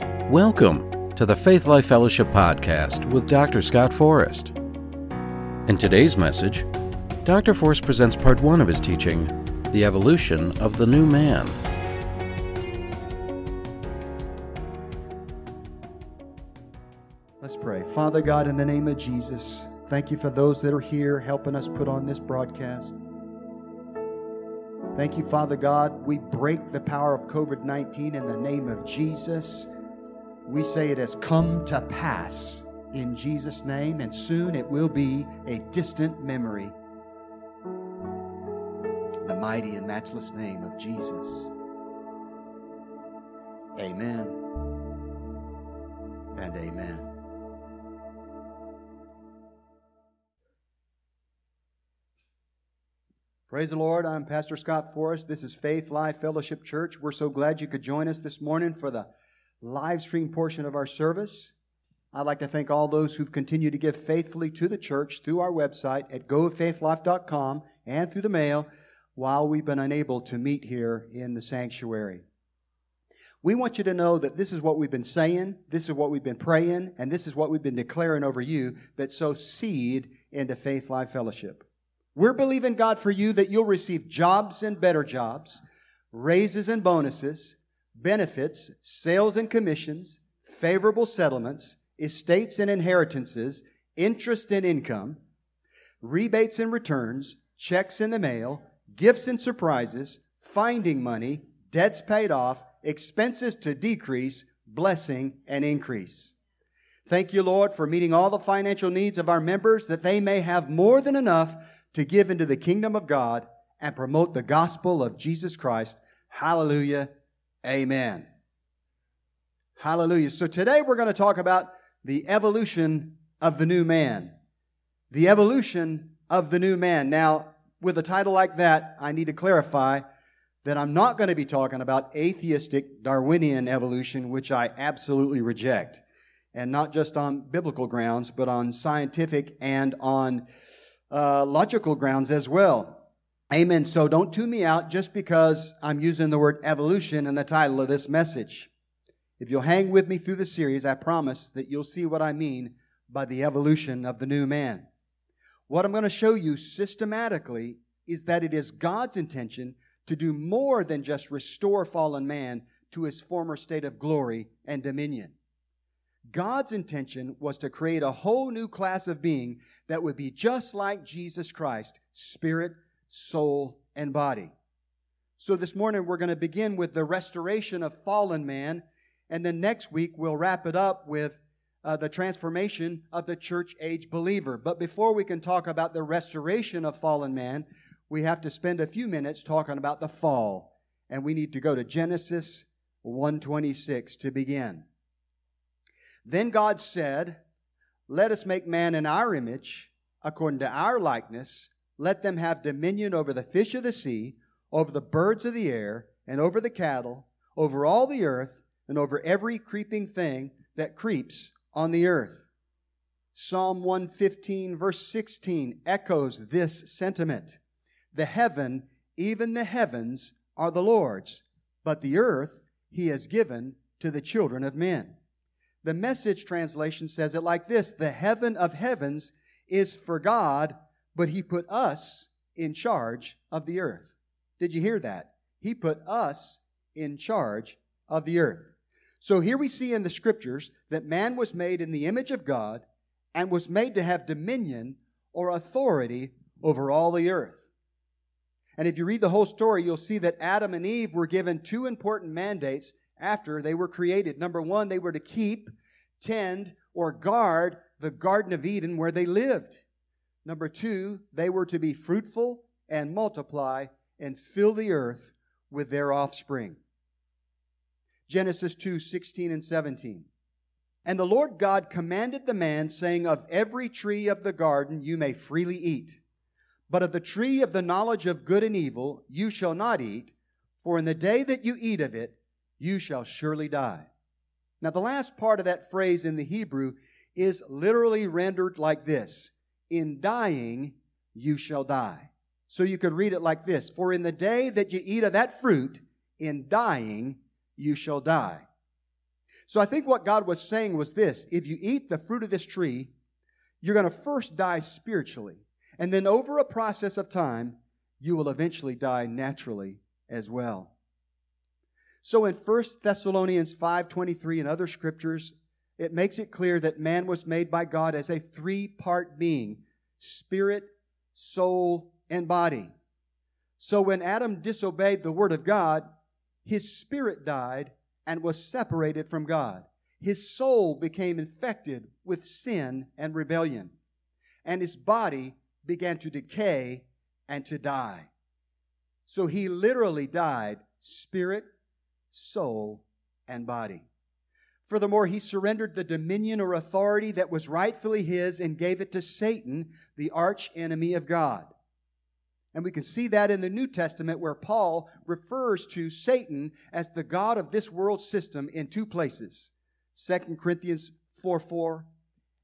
Welcome to the Faith Life Fellowship Podcast with Dr. Scott Forrest. In today's message, Dr. Forrest presents part one of his teaching, The Evolution of the New Man. Let's pray. Father God, in the name of Jesus, thank you for those that are here helping us put on this broadcast. Thank you, Father God. We break the power of COVID 19 in the name of Jesus. We say it has come to pass in Jesus' name, and soon it will be a distant memory. The mighty and matchless name of Jesus. Amen and amen. Praise the Lord. I'm Pastor Scott Forrest. This is Faith Life Fellowship Church. We're so glad you could join us this morning for the live stream portion of our service. I'd like to thank all those who've continued to give faithfully to the church through our website at gofaithlife.com and through the mail while we've been unable to meet here in the sanctuary. We want you to know that this is what we've been saying, this is what we've been praying, and this is what we've been declaring over you that sow seed into Faith Life Fellowship. We're believing God for you that you'll receive jobs and better jobs, raises and bonuses, benefits, sales and commissions, favorable settlements, estates and inheritances, interest and income, rebates and returns, checks in the mail, gifts and surprises, finding money, debts paid off, expenses to decrease, blessing and increase. Thank you, Lord, for meeting all the financial needs of our members that they may have more than enough to give into the kingdom of God and promote the gospel of Jesus Christ. Hallelujah. Amen. Hallelujah. So today we're going to talk about the evolution of the new man. The evolution of the new man. Now, with a title like that, I need to clarify that I'm not going to be talking about atheistic Darwinian evolution, which I absolutely reject. And not just on biblical grounds, but on scientific and on uh, logical grounds as well. Amen. So don't tune me out just because I'm using the word evolution in the title of this message. If you'll hang with me through the series, I promise that you'll see what I mean by the evolution of the new man. What I'm going to show you systematically is that it is God's intention to do more than just restore fallen man to his former state of glory and dominion. God's intention was to create a whole new class of being that would be just like Jesus Christ, spirit, soul, and body. So this morning we're going to begin with the restoration of fallen man, and then next week we'll wrap it up with uh, the transformation of the church age believer. But before we can talk about the restoration of fallen man, we have to spend a few minutes talking about the fall. And we need to go to Genesis 126 to begin. Then God said, Let us make man in our image, according to our likeness. Let them have dominion over the fish of the sea, over the birds of the air, and over the cattle, over all the earth, and over every creeping thing that creeps on the earth. Psalm 115, verse 16, echoes this sentiment. The heaven, even the heavens, are the Lord's, but the earth he has given to the children of men. The message translation says it like this The heaven of heavens is for God, but He put us in charge of the earth. Did you hear that? He put us in charge of the earth. So here we see in the scriptures that man was made in the image of God and was made to have dominion or authority over all the earth. And if you read the whole story, you'll see that Adam and Eve were given two important mandates after they were created. Number one, they were to keep, tend, or guard the Garden of Eden where they lived. Number two, they were to be fruitful and multiply and fill the earth with their offspring. Genesis 2 16 and 17. And the Lord God commanded the man, saying, Of every tree of the garden you may freely eat, but of the tree of the knowledge of good and evil you shall not eat, for in the day that you eat of it, you shall surely die. Now, the last part of that phrase in the Hebrew is literally rendered like this In dying, you shall die. So you could read it like this For in the day that you eat of that fruit, in dying, you shall die. So I think what God was saying was this if you eat the fruit of this tree, you're going to first die spiritually. And then over a process of time, you will eventually die naturally as well. So in 1 Thessalonians 5:23 and other scriptures, it makes it clear that man was made by God as a three-part being: spirit, soul, and body. So when Adam disobeyed the word of God, his spirit died and was separated from God. His soul became infected with sin and rebellion, and his body began to decay and to die. So he literally died spirit, soul, and body. Furthermore, he surrendered the dominion or authority that was rightfully his and gave it to Satan, the arch enemy of God. And we can see that in the New Testament where Paul refers to Satan as the God of this world system in two places 2 Corinthians 4 4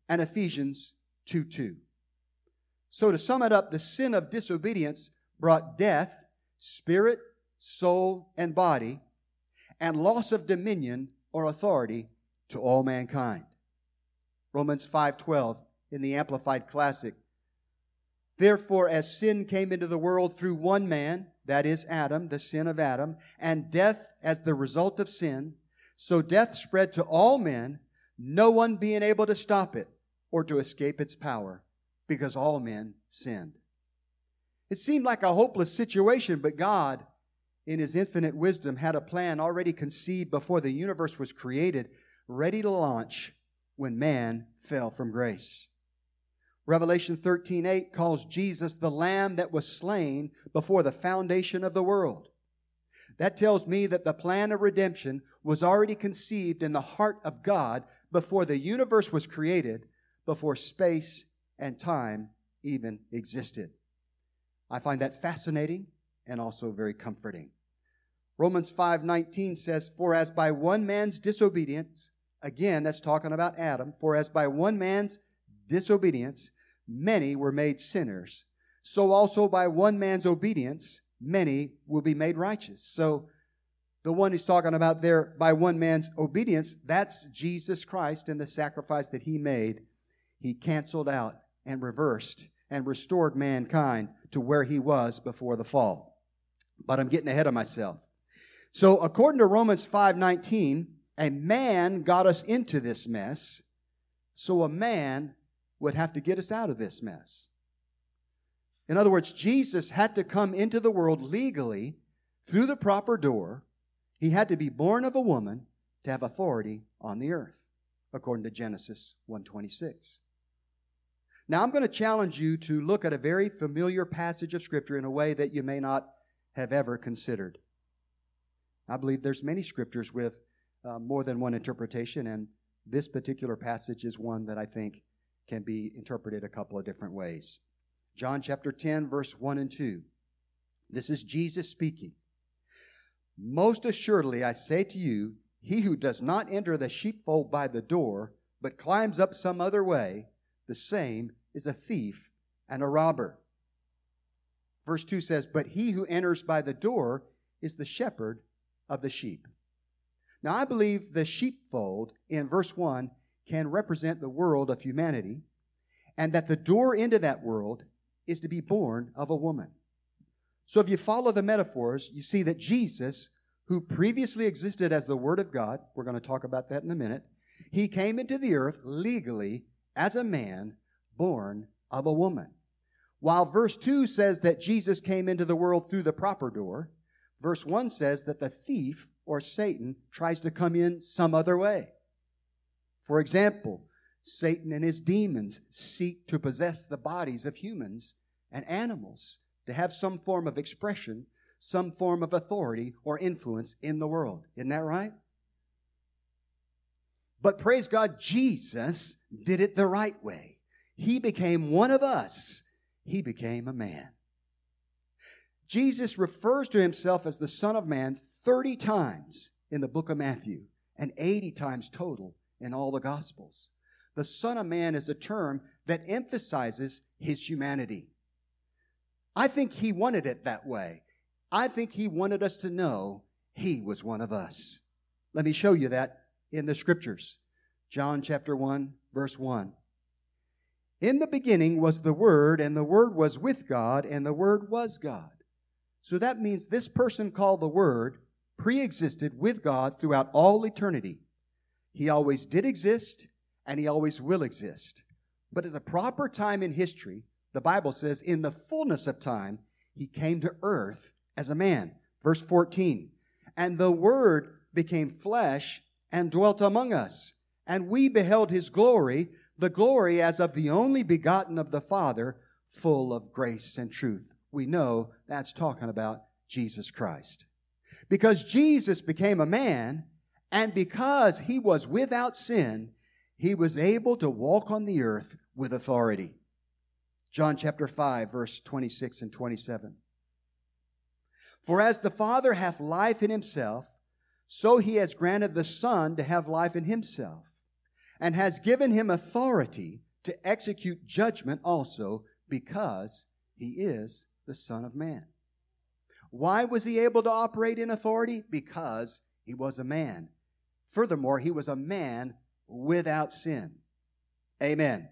and Ephesians 2 2. So, to sum it up, the sin of disobedience brought death, spirit, soul, and body, and loss of dominion or authority to all mankind. Romans 5:12 in the Amplified Classic. Therefore as sin came into the world through one man, that is Adam, the sin of Adam, and death as the result of sin, so death spread to all men, no one being able to stop it or to escape its power, because all men sinned. It seemed like a hopeless situation, but God, in His infinite wisdom, had a plan already conceived before the universe was created, ready to launch when man fell from grace. Revelation 13:8 calls Jesus the lamb that was slain before the foundation of the world. That tells me that the plan of redemption was already conceived in the heart of God before the universe was created, before space and time even existed. I find that fascinating and also very comforting. Romans 5:19 says, "For as by one man's disobedience, again that's talking about Adam, for as by one man's disobedience many were made sinners, so also by one man's obedience many will be made righteous." So the one he's talking about there by one man's obedience, that's Jesus Christ and the sacrifice that he made. He canceled out and reversed and restored mankind to where he was before the fall. But I'm getting ahead of myself. So according to Romans 5:19, a man got us into this mess, so a man would have to get us out of this mess. In other words, Jesus had to come into the world legally through the proper door. He had to be born of a woman to have authority on the earth, according to Genesis 126. Now, I'm going to challenge you to look at a very familiar passage of Scripture in a way that you may not have ever considered. I believe there's many scriptures with uh, more than one interpretation, and this particular passage is one that I think can be interpreted a couple of different ways. John chapter 10, verse 1 and 2. This is Jesus speaking. Most assuredly, I say to you, he who does not enter the sheepfold by the door, but climbs up some other way, the same is a thief and a robber. Verse 2 says, But he who enters by the door is the shepherd of the sheep. Now, I believe the sheepfold in verse 1 can represent the world of humanity, and that the door into that world is to be born of a woman. So, if you follow the metaphors, you see that Jesus, who previously existed as the Word of God, we're going to talk about that in a minute, he came into the earth legally as a man born of a woman. While verse 2 says that Jesus came into the world through the proper door, verse 1 says that the thief or Satan tries to come in some other way. For example, Satan and his demons seek to possess the bodies of humans and animals to have some form of expression, some form of authority or influence in the world. Isn't that right? But praise God, Jesus did it the right way. He became one of us. He became a man. Jesus refers to himself as the Son of Man 30 times in the book of Matthew and 80 times total in all the Gospels. The Son of Man is a term that emphasizes his humanity. I think he wanted it that way. I think he wanted us to know he was one of us. Let me show you that in the scriptures. John chapter 1, verse 1. In the beginning was the Word, and the Word was with God, and the Word was God. So that means this person called the Word pre existed with God throughout all eternity. He always did exist, and He always will exist. But at the proper time in history, the Bible says, in the fullness of time, He came to earth as a man. Verse 14. And the Word became flesh and dwelt among us. And we beheld His glory, the glory as of the only begotten of the Father, full of grace and truth. We know that's talking about Jesus Christ. Because Jesus became a man, and because he was without sin, he was able to walk on the earth with authority. John chapter 5, verse 26 and 27. For as the Father hath life in himself, so he has granted the Son to have life in himself and has given him authority to execute judgment also because he is the Son of Man. Why was he able to operate in authority? Because he was a man. Furthermore, he was a man without sin. Amen.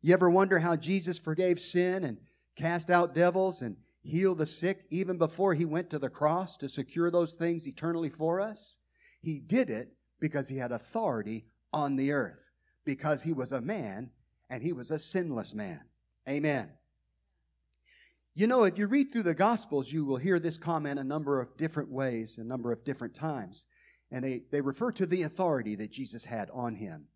You ever wonder how Jesus forgave sin and cast out devils and healed the sick even before he went to the cross to secure those things eternally for us? He did it because he had authority on the earth because he was a man and he was a sinless man. Amen. You know, if you read through the Gospels, you will hear this comment a number of different ways, a number of different times. And they, they refer to the authority that Jesus had on him.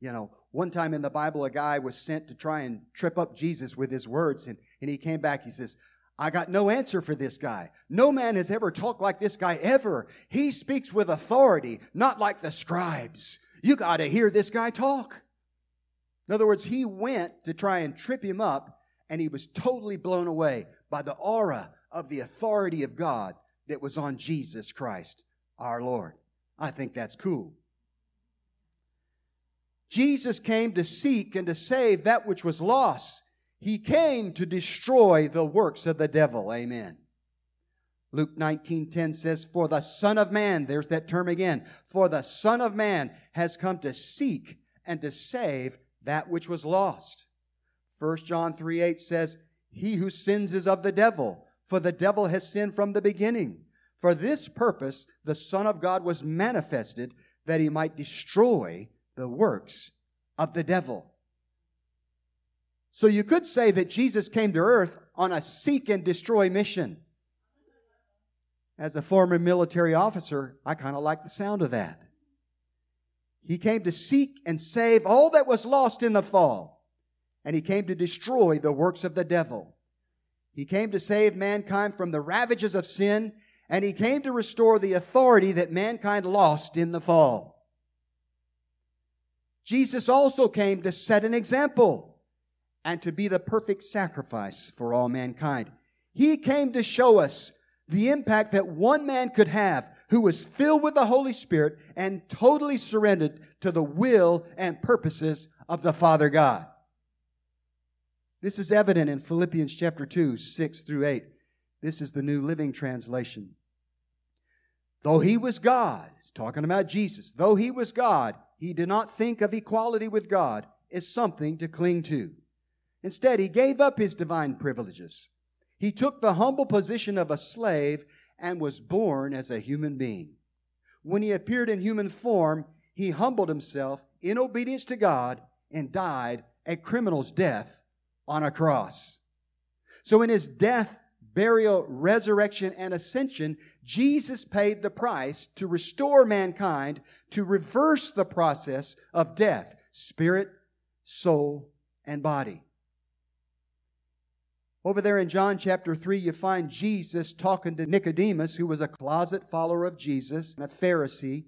You know, one time in the Bible, a guy was sent to try and trip up Jesus with his words, and, and he came back, he says, I got no answer for this guy. No man has ever talked like this guy ever. He speaks with authority, not like the scribes. You got to hear this guy talk. In other words, he went to try and trip him up, and he was totally blown away by the aura of the authority of God that was on Jesus Christ, our Lord. I think that's cool. Jesus came to seek and to save that which was lost. He came to destroy the works of the devil. Amen. Luke 19:10 says, "For the Son of Man, there's that term again, for the Son of Man has come to seek and to save that which was lost." 1 John 3:8 says, "He who sins is of the devil, for the devil has sinned from the beginning. For this purpose the Son of God was manifested that he might destroy the works of the devil." So you could say that Jesus came to earth on a seek and destroy mission. As a former military officer, I kind of like the sound of that. He came to seek and save all that was lost in the fall, and he came to destroy the works of the devil. He came to save mankind from the ravages of sin, and he came to restore the authority that mankind lost in the fall. Jesus also came to set an example and to be the perfect sacrifice for all mankind. He came to show us the impact that one man could have who was filled with the Holy Spirit and totally surrendered to the will and purposes of the Father God. This is evident in Philippians chapter 2, 6 through 8. This is the New Living Translation. Though he was God, he's talking about Jesus, though he was God, he did not think of equality with God as something to cling to. Instead, he gave up his divine privileges he took the humble position of a slave and was born as a human being. When he appeared in human form, he humbled himself in obedience to God and died a criminal's death on a cross. So in his death, burial, resurrection, and ascension, Jesus paid the price to restore mankind, to reverse the process of death, spirit, soul, and body. Over there in John chapter 3, you find Jesus talking to Nicodemus, who was a closet follower of Jesus and a Pharisee.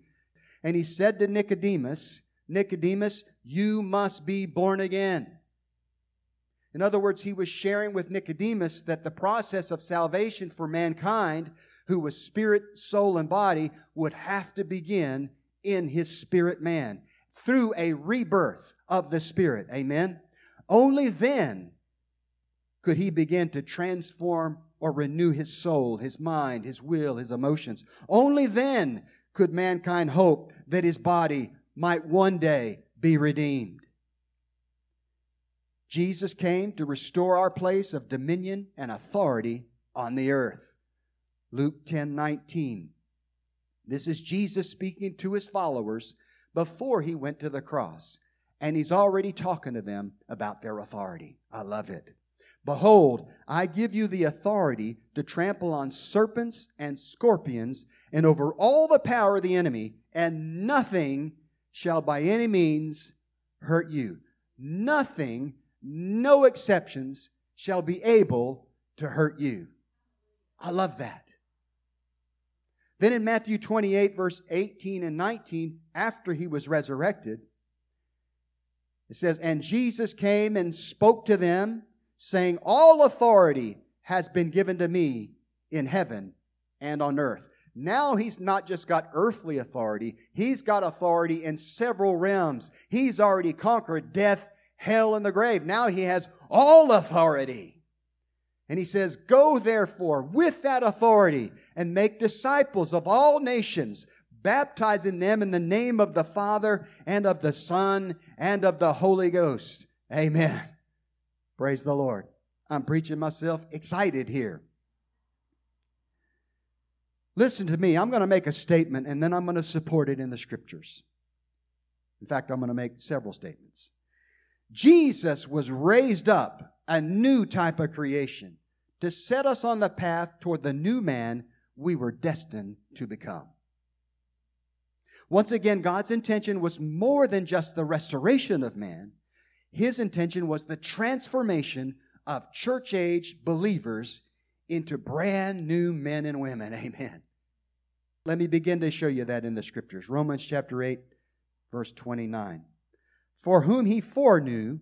And he said to Nicodemus, Nicodemus, you must be born again. In other words, he was sharing with Nicodemus that the process of salvation for mankind, who was spirit, soul, and body, would have to begin in his spirit man through a rebirth of the spirit. Amen? Only then could he begin to transform or renew his soul, his mind, his will, his emotions. Only then could mankind hope that his body might one day be redeemed. Jesus came to restore our place of dominion and authority on the earth. Luke 10 19. This is Jesus speaking to his followers before he went to the cross. And he's already talking to them about their authority. I love it. Behold, I give you the authority to trample on serpents and scorpions and over all the power of the enemy, and nothing shall by any means hurt you. Nothing, no exceptions, shall be able to hurt you. I love that. Then in Matthew 28, verse 18 and 19, after he was resurrected, it says, And Jesus came and spoke to them, saying, All authority has been given to me in heaven and on earth. Now he's not just got earthly authority, he's got authority in several realms. He's already conquered death, hell, and the grave. Now he has all authority. And he says, Go therefore with that authority and make disciples of all nations, baptizing them in the name of the Father and of the Son and of the Holy Ghost. Amen. Praise the Lord. I'm preaching myself excited here. Listen to me. I'm going to make a statement and then I'm going to support it in the scriptures. In fact, I'm going to make several statements. Jesus was raised up a new type of creation to set us on the path toward the new man we were destined to become. Once again, God's intention was more than just the restoration of man. His intention was the transformation of church age believers into brand new men and women. Amen. Let me begin to show you that in the scriptures. Romans chapter 8, verse 29. For whom he foreknew,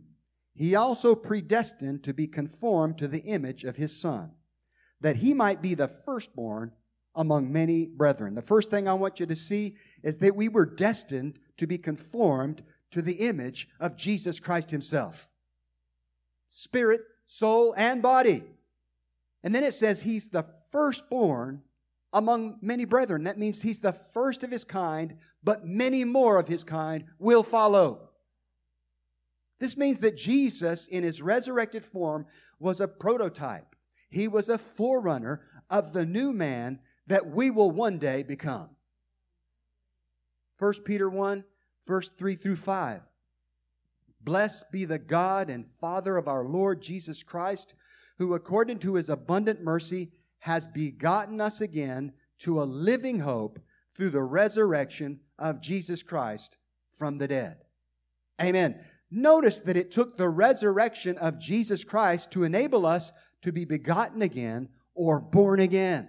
he also predestined to be conformed to the image of his Son, that he might be the firstborn among many brethren. The first thing I want you to see is that we were destined to be conformed to the image of Jesus Christ himself. Spirit, soul, and body. And then it says he's the firstborn among many brethren. That means he's the first of his kind, but many more of his kind will follow. This means that Jesus, in his resurrected form, was a prototype. He was a forerunner of the new man that we will one day become. 1 Peter 1, verse 3 through 5. Blessed be the God and Father of our Lord Jesus Christ, who according to his abundant mercy has begotten us again to a living hope through the resurrection of Jesus Christ from the dead. Amen. Notice that it took the resurrection of Jesus Christ to enable us to be begotten again or born again.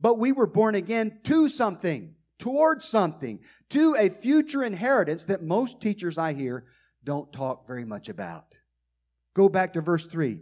But we were born again to something towards something, to a future inheritance that most teachers I hear don't talk very much about. Go back to verse 3.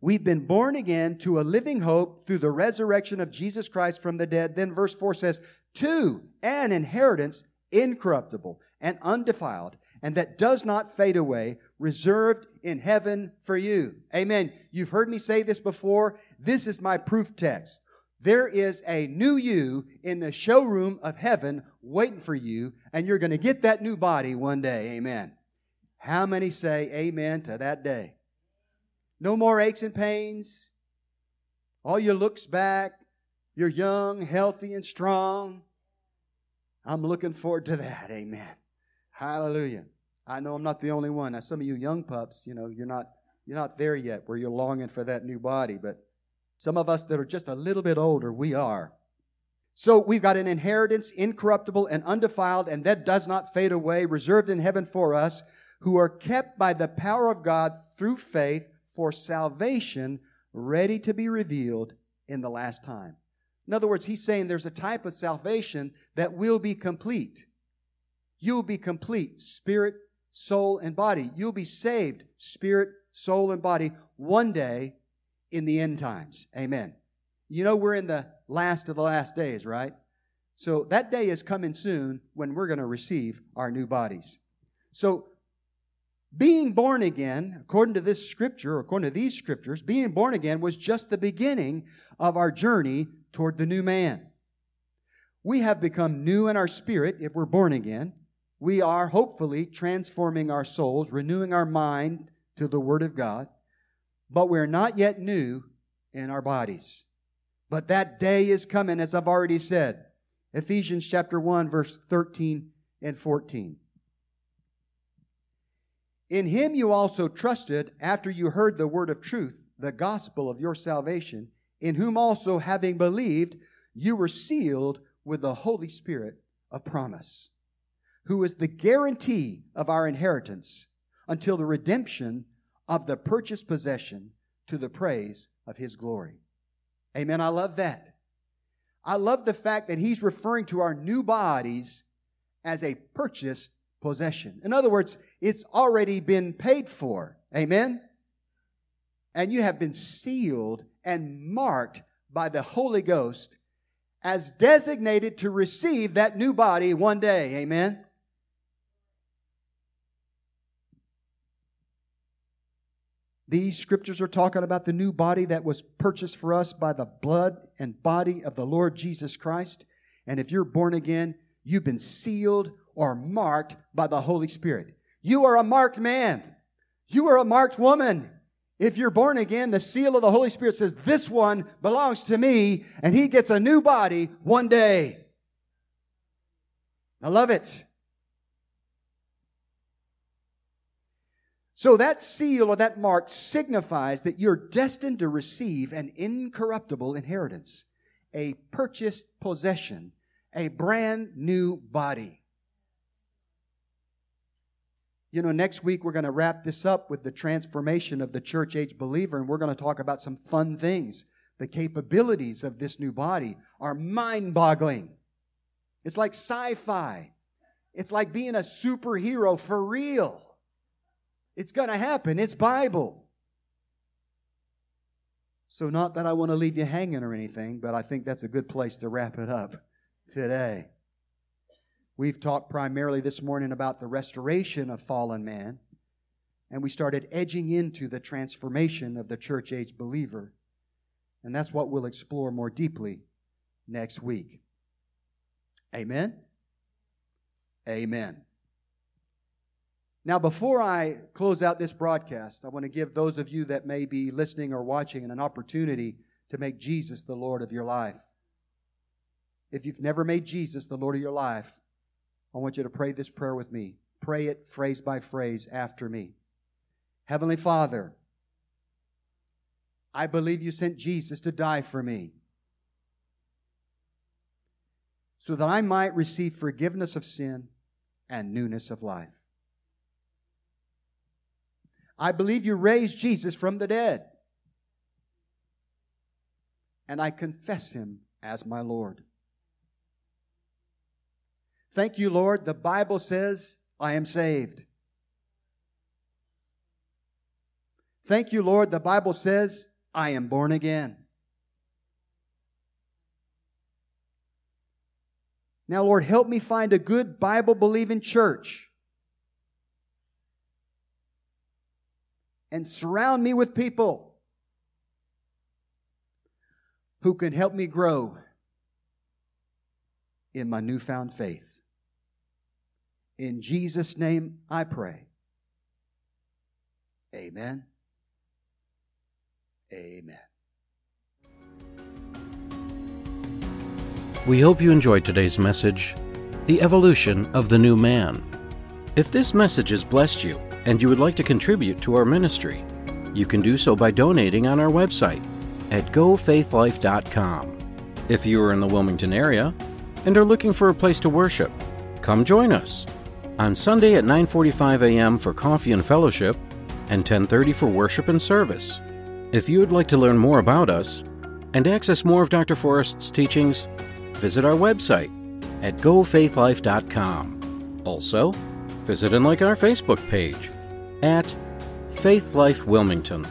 We've been born again to a living hope through the resurrection of Jesus Christ from the dead. Then verse 4 says, to an inheritance incorruptible and undefiled, and that does not fade away, reserved in heaven for you. Amen. You've heard me say this before. This is my proof text. There is a new you in the showroom of heaven waiting for you, and you're going to get that new body one day. Amen. How many say amen to that day? No more aches and pains. All your looks back. You're young, healthy, and strong. I'm looking forward to that. Amen. Hallelujah. I know I'm not the only one. Now, some of you young pups, you know, you're not you're not there yet where you're longing for that new body, but some of us that are just a little bit older, we are. So we've got an inheritance, incorruptible and undefiled, and that does not fade away, reserved in heaven for us, who are kept by the power of God through faith for salvation, ready to be revealed in the last time. In other words, he's saying there's a type of salvation that will be complete. You'll be complete, spirit, soul, and body. You'll be saved, spirit, soul, and body, one day in the end times. Amen. You know, we're in the last of the last days, right? So that day is coming soon when we're going to receive our new bodies. So, being born again, according to this scripture, according to these scriptures, being born again was just the beginning of our journey toward the new man. we have become new in our spirit if we're born again. We are hopefully transforming our souls, renewing our mind to the Word of God, but we're not yet new in our bodies. But that day is coming, as I've already said. Ephesians chapter 1, verse 13 and 14. In him you also trusted after you heard the word of truth, the gospel of your salvation, in whom also, having believed, you were sealed with the Holy Spirit of promise, who is the guarantee of our inheritance until the redemption of the purchased possession to the praise of his glory. Amen. I love that. I love the fact that he's referring to our new bodies as a purchased possession. In other words, it's already been paid for. Amen? And you have been sealed and marked by the Holy Ghost as designated to receive that new body one day. Amen? These scriptures are talking about the new body that was purchased for us by the blood and body of the Lord Jesus Christ. And if you're born again, you've been sealed or marked by the Holy Spirit. You are a marked man. You are a marked woman. If you're born again, the seal of the Holy Spirit says, This one belongs to me, and he gets a new body one day. I love it. So that seal or that mark signifies that you're destined to receive an incorruptible inheritance, a purchased possession, a brand new body. You know, next week we're going to wrap this up with the transformation of the church age believer, and we're going to talk about some fun things. The capabilities of this new body are mind boggling. It's like sci fi, it's like being a superhero for real. It's going to happen. It's Bible. So, not that I want to leave you hanging or anything, but I think that's a good place to wrap it up today. We've talked primarily this morning about the restoration of fallen man, and we started edging into the transformation of the church age believer. And that's what we'll explore more deeply next week. Amen? Amen. Now, before I close out this broadcast, I want to give those of you that may be listening or watching an opportunity to make Jesus the Lord of your life. If you've never made Jesus the Lord of your life, I want you to pray this prayer with me. Pray it phrase by phrase after me. Heavenly Father, I believe you sent Jesus to die for me so that I might receive forgiveness of sin and newness of life. I believe you raised Jesus from the dead. And I confess him as my Lord. Thank you, Lord. The Bible says, I am saved. Thank you, Lord. The Bible says, I am born again. Now, Lord, help me find a good Bible believing church and surround me with people who can help me grow in my newfound faith. In Jesus' name I pray. Amen. Amen. We hope you enjoyed today's message The Evolution of the New Man. If this message has blessed you, and you would like to contribute to our ministry, you can do so by donating on our website at gofaithlife.com. If you are in the Wilmington area and are looking for a place to worship, come join us on Sunday at 9:45 a.m. for coffee and fellowship and 10:30 for worship and service. If you would like to learn more about us and access more of Dr. Forrest's teachings, visit our website at gofaithlife.com. Also, visit and like our Facebook page at Faith Life Wilmington.